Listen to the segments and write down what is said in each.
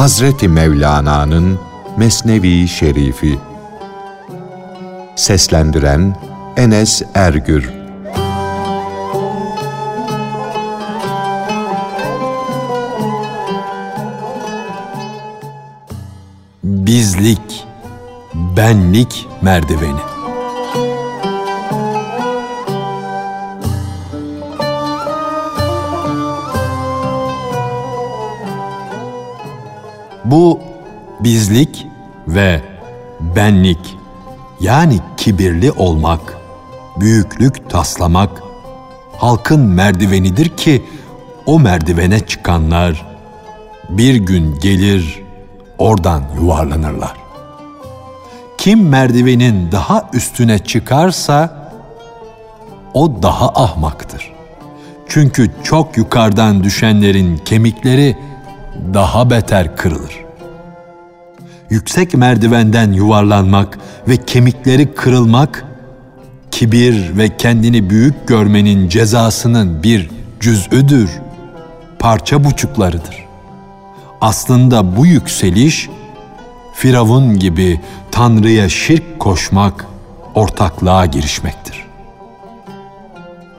Hazreti Mevlana'nın Mesnevi Şerifi. Seslendiren Enes Ergür. Bizlik, benlik merdiveni Bu bizlik ve benlik yani kibirli olmak, büyüklük taslamak halkın merdivenidir ki o merdivene çıkanlar bir gün gelir oradan yuvarlanırlar. Kim merdivenin daha üstüne çıkarsa o daha ahmaktır. Çünkü çok yukarıdan düşenlerin kemikleri daha beter kırılır. Yüksek merdivenden yuvarlanmak ve kemikleri kırılmak, kibir ve kendini büyük görmenin cezasının bir cüz'üdür, parça buçuklarıdır. Aslında bu yükseliş, Firavun gibi Tanrı'ya şirk koşmak, ortaklığa girişmektir.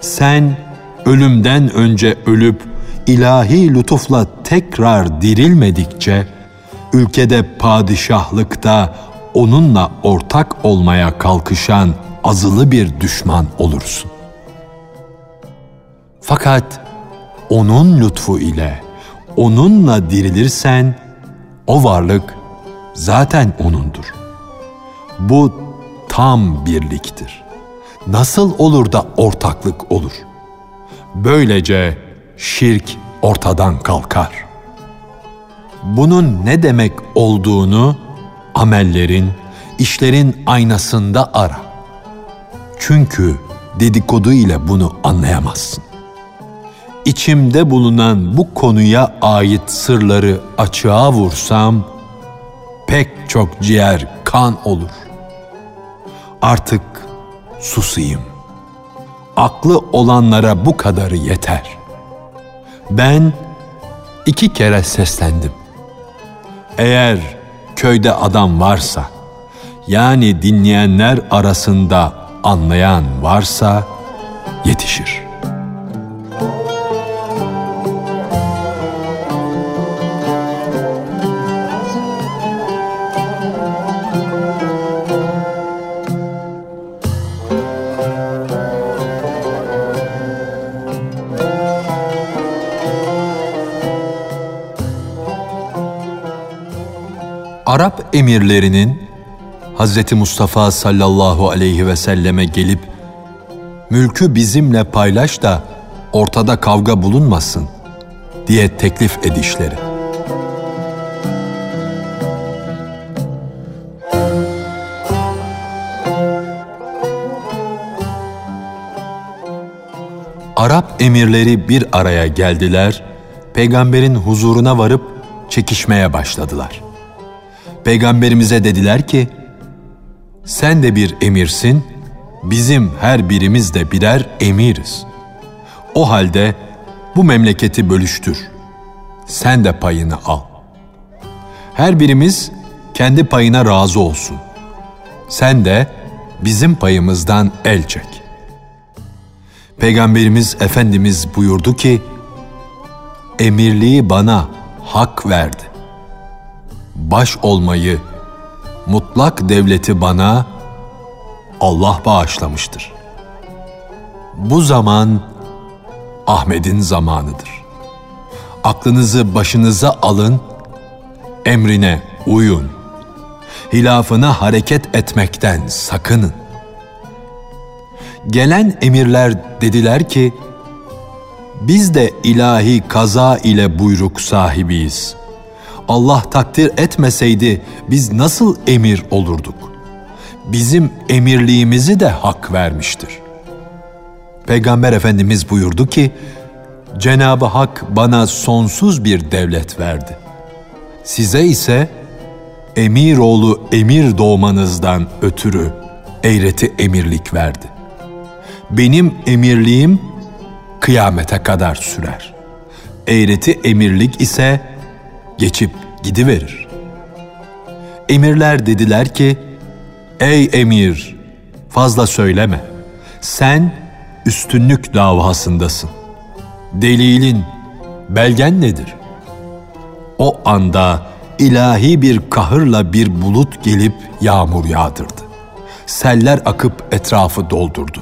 Sen ölümden önce ölüp ilahi lütufla tekrar dirilmedikçe ülkede padişahlıkta onunla ortak olmaya kalkışan azılı bir düşman olursun. Fakat onun lütfu ile onunla dirilirsen o varlık zaten onundur. Bu tam birliktir. Nasıl olur da ortaklık olur? Böylece şirk ortadan kalkar. Bunun ne demek olduğunu amellerin, işlerin aynasında ara. Çünkü dedikodu ile bunu anlayamazsın. İçimde bulunan bu konuya ait sırları açığa vursam pek çok ciğer kan olur. Artık susayım. Aklı olanlara bu kadarı yeter. Ben iki kere seslendim. Eğer köyde adam varsa, yani dinleyenler arasında anlayan varsa yetişir.'' Arap emirlerinin Hz. Mustafa sallallahu aleyhi ve selleme gelip mülkü bizimle paylaş da ortada kavga bulunmasın diye teklif edişleri. Arap emirleri bir araya geldiler, peygamberin huzuruna varıp çekişmeye başladılar.'' Peygamberimize dediler ki, sen de bir emirsin, bizim her birimiz de birer emiriz. O halde bu memleketi bölüştür. Sen de payını al. Her birimiz kendi payına razı olsun. Sen de bizim payımızdan el çek. Peygamberimiz Efendimiz buyurdu ki, emirliği bana hak verdi baş olmayı, mutlak devleti bana Allah bağışlamıştır. Bu zaman Ahmet'in zamanıdır. Aklınızı başınıza alın, emrine uyun. Hilafına hareket etmekten sakının. Gelen emirler dediler ki, biz de ilahi kaza ile buyruk sahibiyiz. Allah takdir etmeseydi biz nasıl emir olurduk? Bizim emirliğimizi de hak vermiştir. Peygamber Efendimiz buyurdu ki, Cenab-ı Hak bana sonsuz bir devlet verdi. Size ise emir oğlu emir doğmanızdan ötürü eğreti emirlik verdi. Benim emirliğim kıyamete kadar sürer. Eğreti emirlik ise geçip gidiverir. Emirler dediler ki, Ey emir, fazla söyleme. Sen üstünlük davasındasın. Delilin, belgen nedir? O anda ilahi bir kahırla bir bulut gelip yağmur yağdırdı. Seller akıp etrafı doldurdu.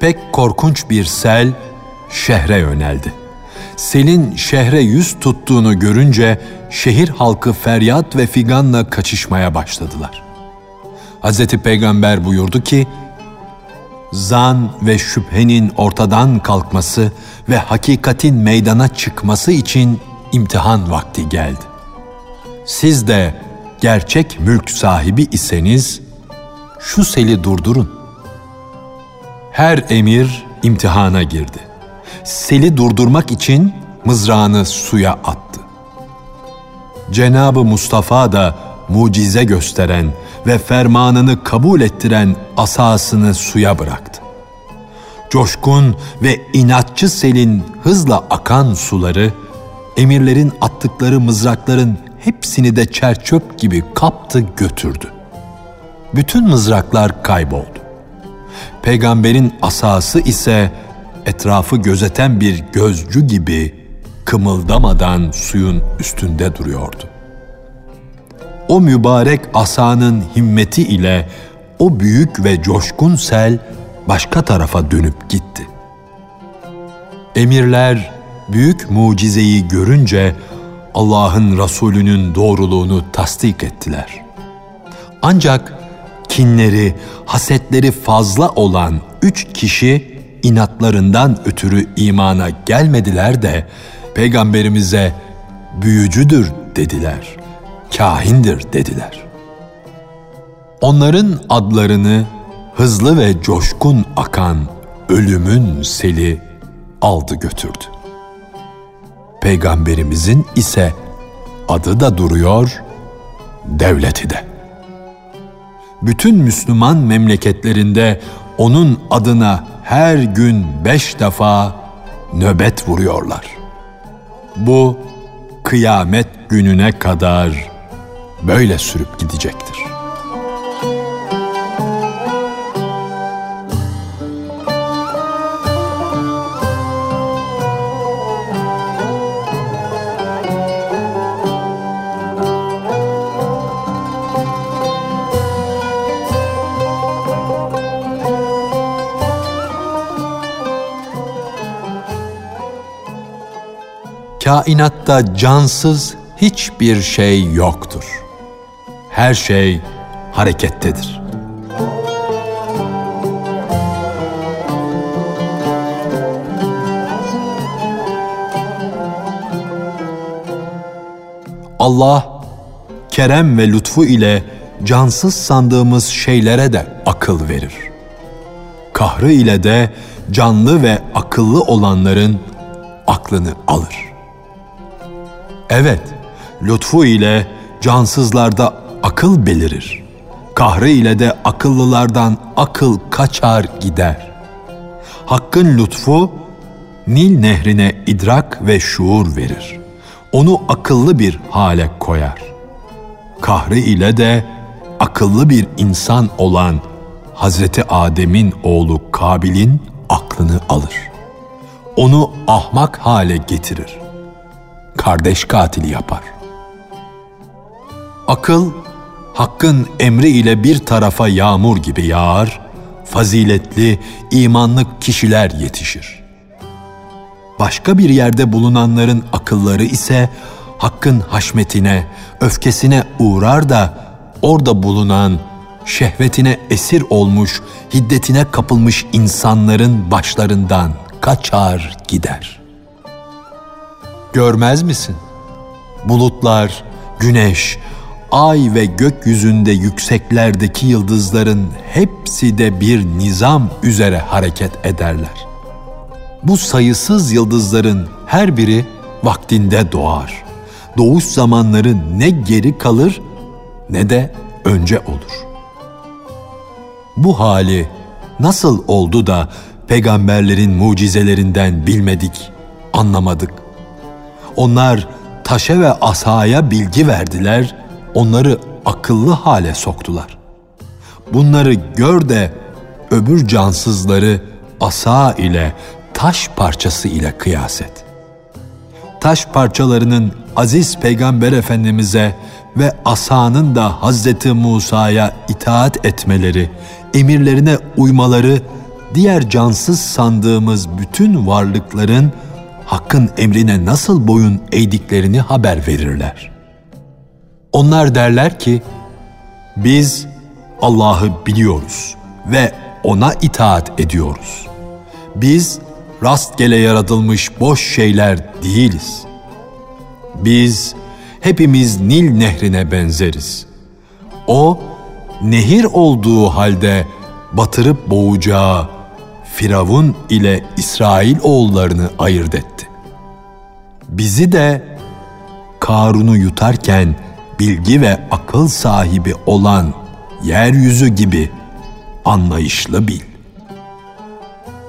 Pek korkunç bir sel şehre yöneldi. Selin şehre yüz tuttuğunu görünce şehir halkı feryat ve figanla kaçışmaya başladılar. Hz. Peygamber buyurdu ki, zan ve şüphenin ortadan kalkması ve hakikatin meydana çıkması için imtihan vakti geldi. Siz de gerçek mülk sahibi iseniz şu seli durdurun. Her emir imtihana girdi. Seli durdurmak için mızrağını suya attı. Cenabı Mustafa da mucize gösteren ve fermanını kabul ettiren asasını suya bıraktı. Coşkun ve inatçı selin hızla akan suları, emirlerin attıkları mızrakların hepsini de çerçöp gibi kaptı götürdü. Bütün mızraklar kayboldu. Peygamberin asası ise etrafı gözeten bir gözcü gibi kımıldamadan suyun üstünde duruyordu o mübarek asanın himmeti ile o büyük ve coşkun sel başka tarafa dönüp gitti. Emirler büyük mucizeyi görünce Allah'ın Resulü'nün doğruluğunu tasdik ettiler. Ancak kinleri, hasetleri fazla olan üç kişi inatlarından ötürü imana gelmediler de peygamberimize büyücüdür dediler.'' kahindir dediler. Onların adlarını hızlı ve coşkun akan ölümün seli aldı götürdü. Peygamberimizin ise adı da duruyor, devleti de. Bütün Müslüman memleketlerinde onun adına her gün beş defa nöbet vuruyorlar. Bu kıyamet gününe kadar böyle sürüp gidecektir. Kainatta cansız hiçbir şey yoktur her şey harekettedir. Allah kerem ve lütfu ile cansız sandığımız şeylere de akıl verir. Kahrı ile de canlı ve akıllı olanların aklını alır. Evet, lütfu ile cansızlarda akıl belirir. Kahrı ile de akıllılardan akıl kaçar gider. Hakkın lütfu Nil nehrine idrak ve şuur verir. Onu akıllı bir hale koyar. Kahrı ile de akıllı bir insan olan Hazreti Adem'in oğlu Kabil'in aklını alır. Onu ahmak hale getirir. Kardeş katili yapar. Akıl Hakk'ın emri ile bir tarafa yağmur gibi yağar, faziletli, imanlı kişiler yetişir. Başka bir yerde bulunanların akılları ise Hakk'ın haşmetine, öfkesine uğrar da orada bulunan, şehvetine esir olmuş, hiddetine kapılmış insanların başlarından kaçar gider. Görmez misin? Bulutlar, güneş, ay ve gökyüzünde yükseklerdeki yıldızların hepsi de bir nizam üzere hareket ederler. Bu sayısız yıldızların her biri vaktinde doğar. Doğuş zamanları ne geri kalır ne de önce olur. Bu hali nasıl oldu da peygamberlerin mucizelerinden bilmedik, anlamadık? Onlar taşa ve asaya bilgi verdiler, onları akıllı hale soktular. Bunları gör de öbür cansızları asa ile taş parçası ile kıyas et. Taş parçalarının aziz peygamber efendimize ve asanın da Hazreti Musa'ya itaat etmeleri, emirlerine uymaları diğer cansız sandığımız bütün varlıkların Hakk'ın emrine nasıl boyun eğdiklerini haber verirler. Onlar derler ki, biz Allah'ı biliyoruz ve ona itaat ediyoruz. Biz rastgele yaratılmış boş şeyler değiliz. Biz hepimiz Nil nehrine benzeriz. O, nehir olduğu halde batırıp boğacağı Firavun ile İsrail oğullarını ayırt etti. Bizi de Karun'u yutarken bilgi ve akıl sahibi olan yeryüzü gibi anlayışlı bil.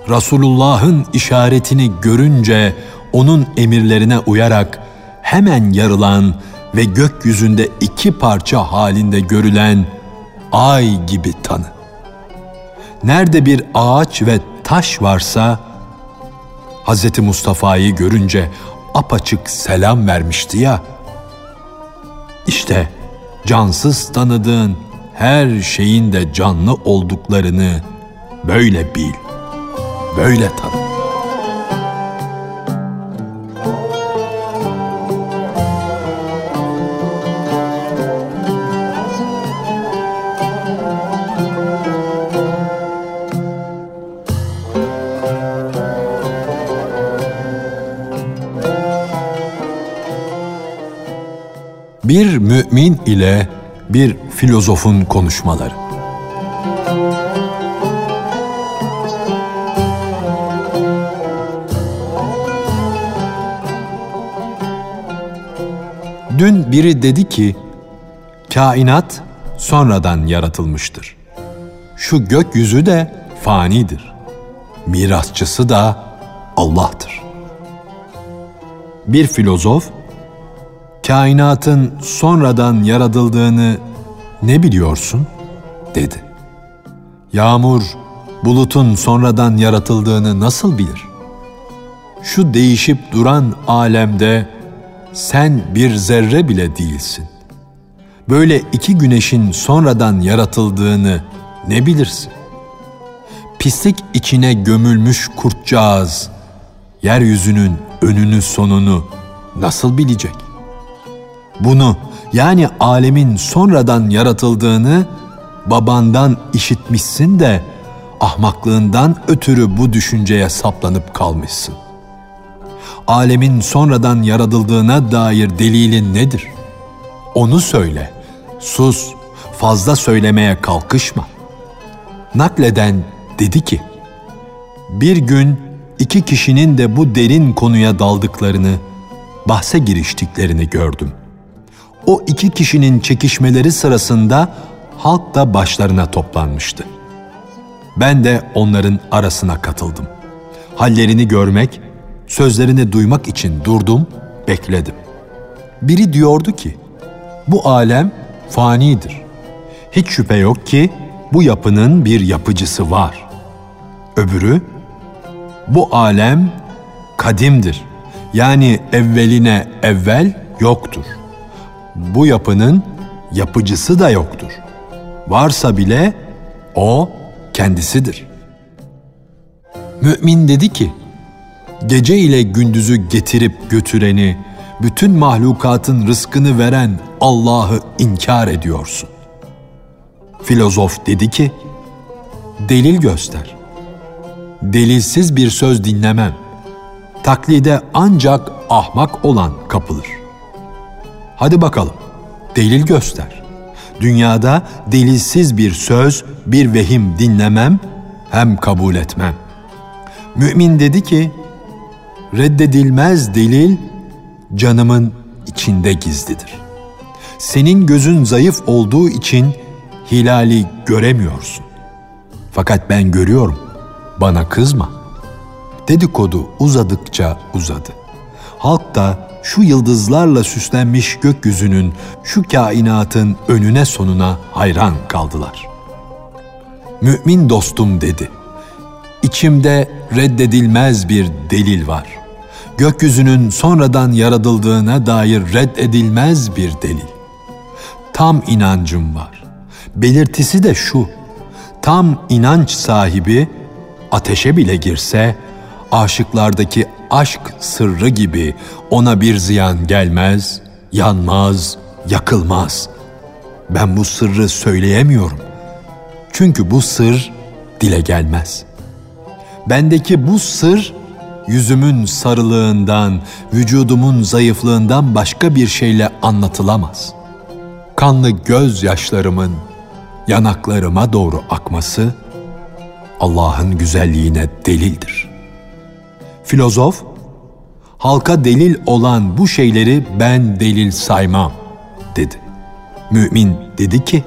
Resulullah'ın işaretini görünce onun emirlerine uyarak hemen yarılan ve gökyüzünde iki parça halinde görülen ay gibi tanı. Nerede bir ağaç ve taş varsa Hz. Mustafa'yı görünce apaçık selam vermişti ya. İşte cansız tanıdığın her şeyin de canlı olduklarını böyle bil, böyle tanı. Bir mümin ile bir filozofun konuşmaları. Dün biri dedi ki, kainat sonradan yaratılmıştır. Şu gökyüzü de fanidir. Mirasçısı da Allah'tır. Bir filozof, kainatın sonradan yaratıldığını ne biliyorsun? dedi. Yağmur, bulutun sonradan yaratıldığını nasıl bilir? Şu değişip duran alemde sen bir zerre bile değilsin. Böyle iki güneşin sonradan yaratıldığını ne bilirsin? Pislik içine gömülmüş kurtcağız, yeryüzünün önünü sonunu nasıl bilecek? Bunu yani alemin sonradan yaratıldığını babandan işitmişsin de ahmaklığından ötürü bu düşünceye saplanıp kalmışsın. Alemin sonradan yaratıldığına dair delilin nedir? Onu söyle. Sus. Fazla söylemeye kalkışma. Nakleden dedi ki: Bir gün iki kişinin de bu derin konuya daldıklarını, bahse giriştiklerini gördüm.'' O iki kişinin çekişmeleri sırasında halk da başlarına toplanmıştı. Ben de onların arasına katıldım. Hallerini görmek, sözlerini duymak için durdum, bekledim. Biri diyordu ki, bu alem fanidir. Hiç şüphe yok ki bu yapının bir yapıcısı var. Öbürü, bu alem kadimdir. Yani evveline evvel yoktur.'' Bu yapının yapıcısı da yoktur. Varsa bile o kendisidir. Mümin dedi ki, gece ile gündüzü getirip götüreni, bütün mahlukatın rızkını veren Allah'ı inkar ediyorsun. Filozof dedi ki, delil göster. Delilsiz bir söz dinlemem. Taklide ancak ahmak olan kapılır.'' Hadi bakalım, delil göster. Dünyada delilsiz bir söz, bir vehim dinlemem, hem kabul etmem. Mümin dedi ki, reddedilmez delil canımın içinde gizlidir. Senin gözün zayıf olduğu için hilali göremiyorsun. Fakat ben görüyorum, bana kızma. Dedikodu uzadıkça uzadı. Halk da şu yıldızlarla süslenmiş gökyüzünün, şu kainatın önüne sonuna hayran kaldılar. Mümin dostum dedi. İçimde reddedilmez bir delil var. Gökyüzünün sonradan yaratıldığına dair reddedilmez bir delil. Tam inancım var. Belirtisi de şu. Tam inanç sahibi ateşe bile girse aşıklardaki aşk sırrı gibi ona bir ziyan gelmez, yanmaz, yakılmaz. Ben bu sırrı söyleyemiyorum. Çünkü bu sır dile gelmez. Bendeki bu sır yüzümün sarılığından, vücudumun zayıflığından başka bir şeyle anlatılamaz. Kanlı gözyaşlarımın yanaklarıma doğru akması Allah'ın güzelliğine delildir. Filozof, halka delil olan bu şeyleri ben delil saymam dedi. Mümin dedi ki,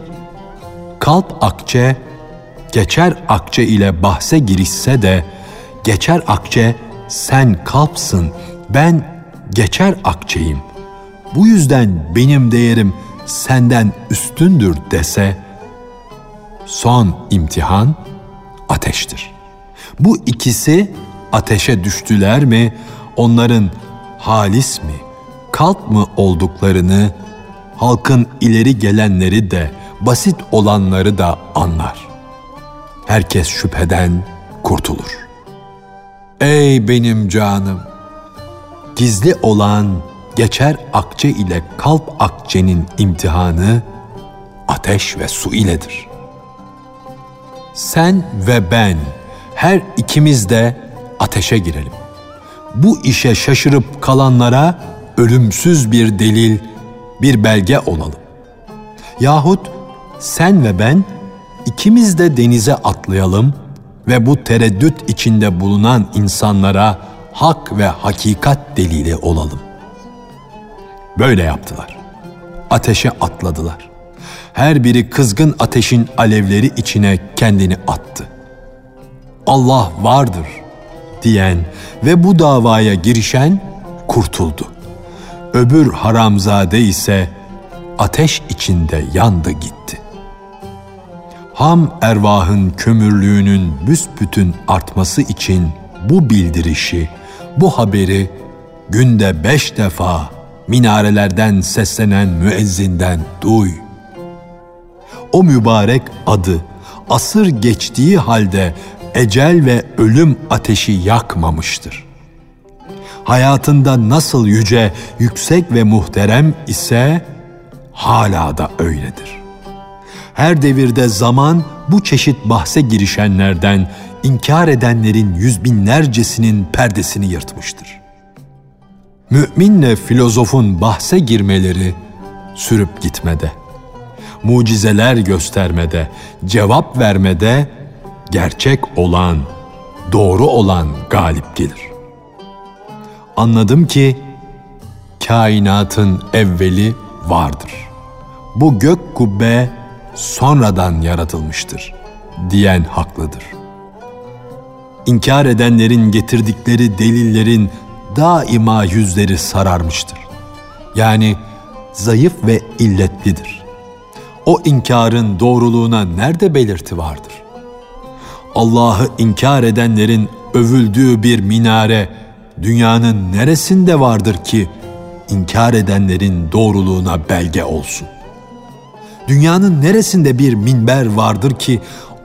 kalp akçe, geçer akçe ile bahse girişse de, geçer akçe sen kalpsın, ben geçer akçeyim. Bu yüzden benim değerim senden üstündür dese, son imtihan ateştir. Bu ikisi ateşe düştüler mi, onların halis mi, kalp mı olduklarını halkın ileri gelenleri de basit olanları da anlar. Herkes şüpheden kurtulur. Ey benim canım! Gizli olan geçer akçe ile kalp akçenin imtihanı ateş ve su iledir. Sen ve ben her ikimiz de ateşe girelim. Bu işe şaşırıp kalanlara ölümsüz bir delil, bir belge olalım. Yahut sen ve ben ikimiz de denize atlayalım ve bu tereddüt içinde bulunan insanlara hak ve hakikat delili olalım. Böyle yaptılar. Ateşe atladılar. Her biri kızgın ateşin alevleri içine kendini attı. Allah vardır diyen ve bu davaya girişen kurtuldu. Öbür haramzade ise ateş içinde yandı gitti. Ham ervahın kömürlüğünün büsbütün artması için bu bildirişi, bu haberi günde beş defa minarelerden seslenen müezzinden duy. O mübarek adı asır geçtiği halde ecel ve ölüm ateşi yakmamıştır. Hayatında nasıl yüce, yüksek ve muhterem ise hala da öyledir. Her devirde zaman bu çeşit bahse girişenlerden, inkar edenlerin yüz binlercesinin perdesini yırtmıştır. Müminle filozofun bahse girmeleri sürüp gitmede, mucizeler göstermede, cevap vermede gerçek olan, doğru olan galip gelir. Anladım ki kainatın evveli vardır. Bu gök kubbe sonradan yaratılmıştır diyen haklıdır. İnkar edenlerin getirdikleri delillerin daima yüzleri sararmıştır. Yani zayıf ve illetlidir. O inkarın doğruluğuna nerede belirti vardır? Allah'ı inkar edenlerin övüldüğü bir minare dünyanın neresinde vardır ki inkar edenlerin doğruluğuna belge olsun? Dünyanın neresinde bir minber vardır ki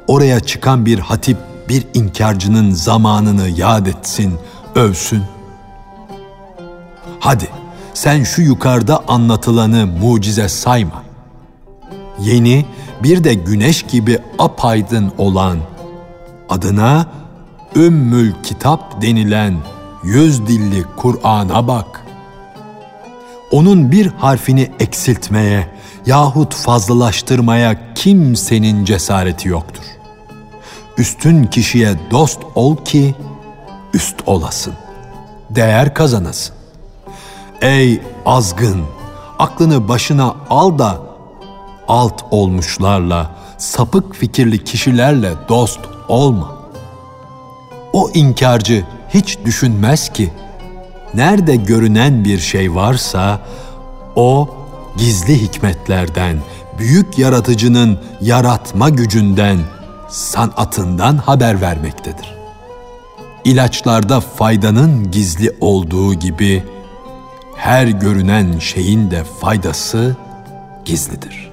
oraya çıkan bir hatip bir inkarcının zamanını yad etsin, övsün? Hadi sen şu yukarıda anlatılanı mucize sayma. Yeni bir de güneş gibi apaydın olan adına Ümmül Kitap denilen yüz dilli Kur'an'a bak. Onun bir harfini eksiltmeye yahut fazlalaştırmaya kimsenin cesareti yoktur. Üstün kişiye dost ol ki üst olasın, değer kazanasın. Ey azgın, aklını başına al da alt olmuşlarla, sapık fikirli kişilerle dost olma. O inkarcı hiç düşünmez ki nerede görünen bir şey varsa o gizli hikmetlerden, büyük yaratıcının yaratma gücünden, sanatından haber vermektedir. İlaçlarda faydanın gizli olduğu gibi her görünen şeyin de faydası gizlidir.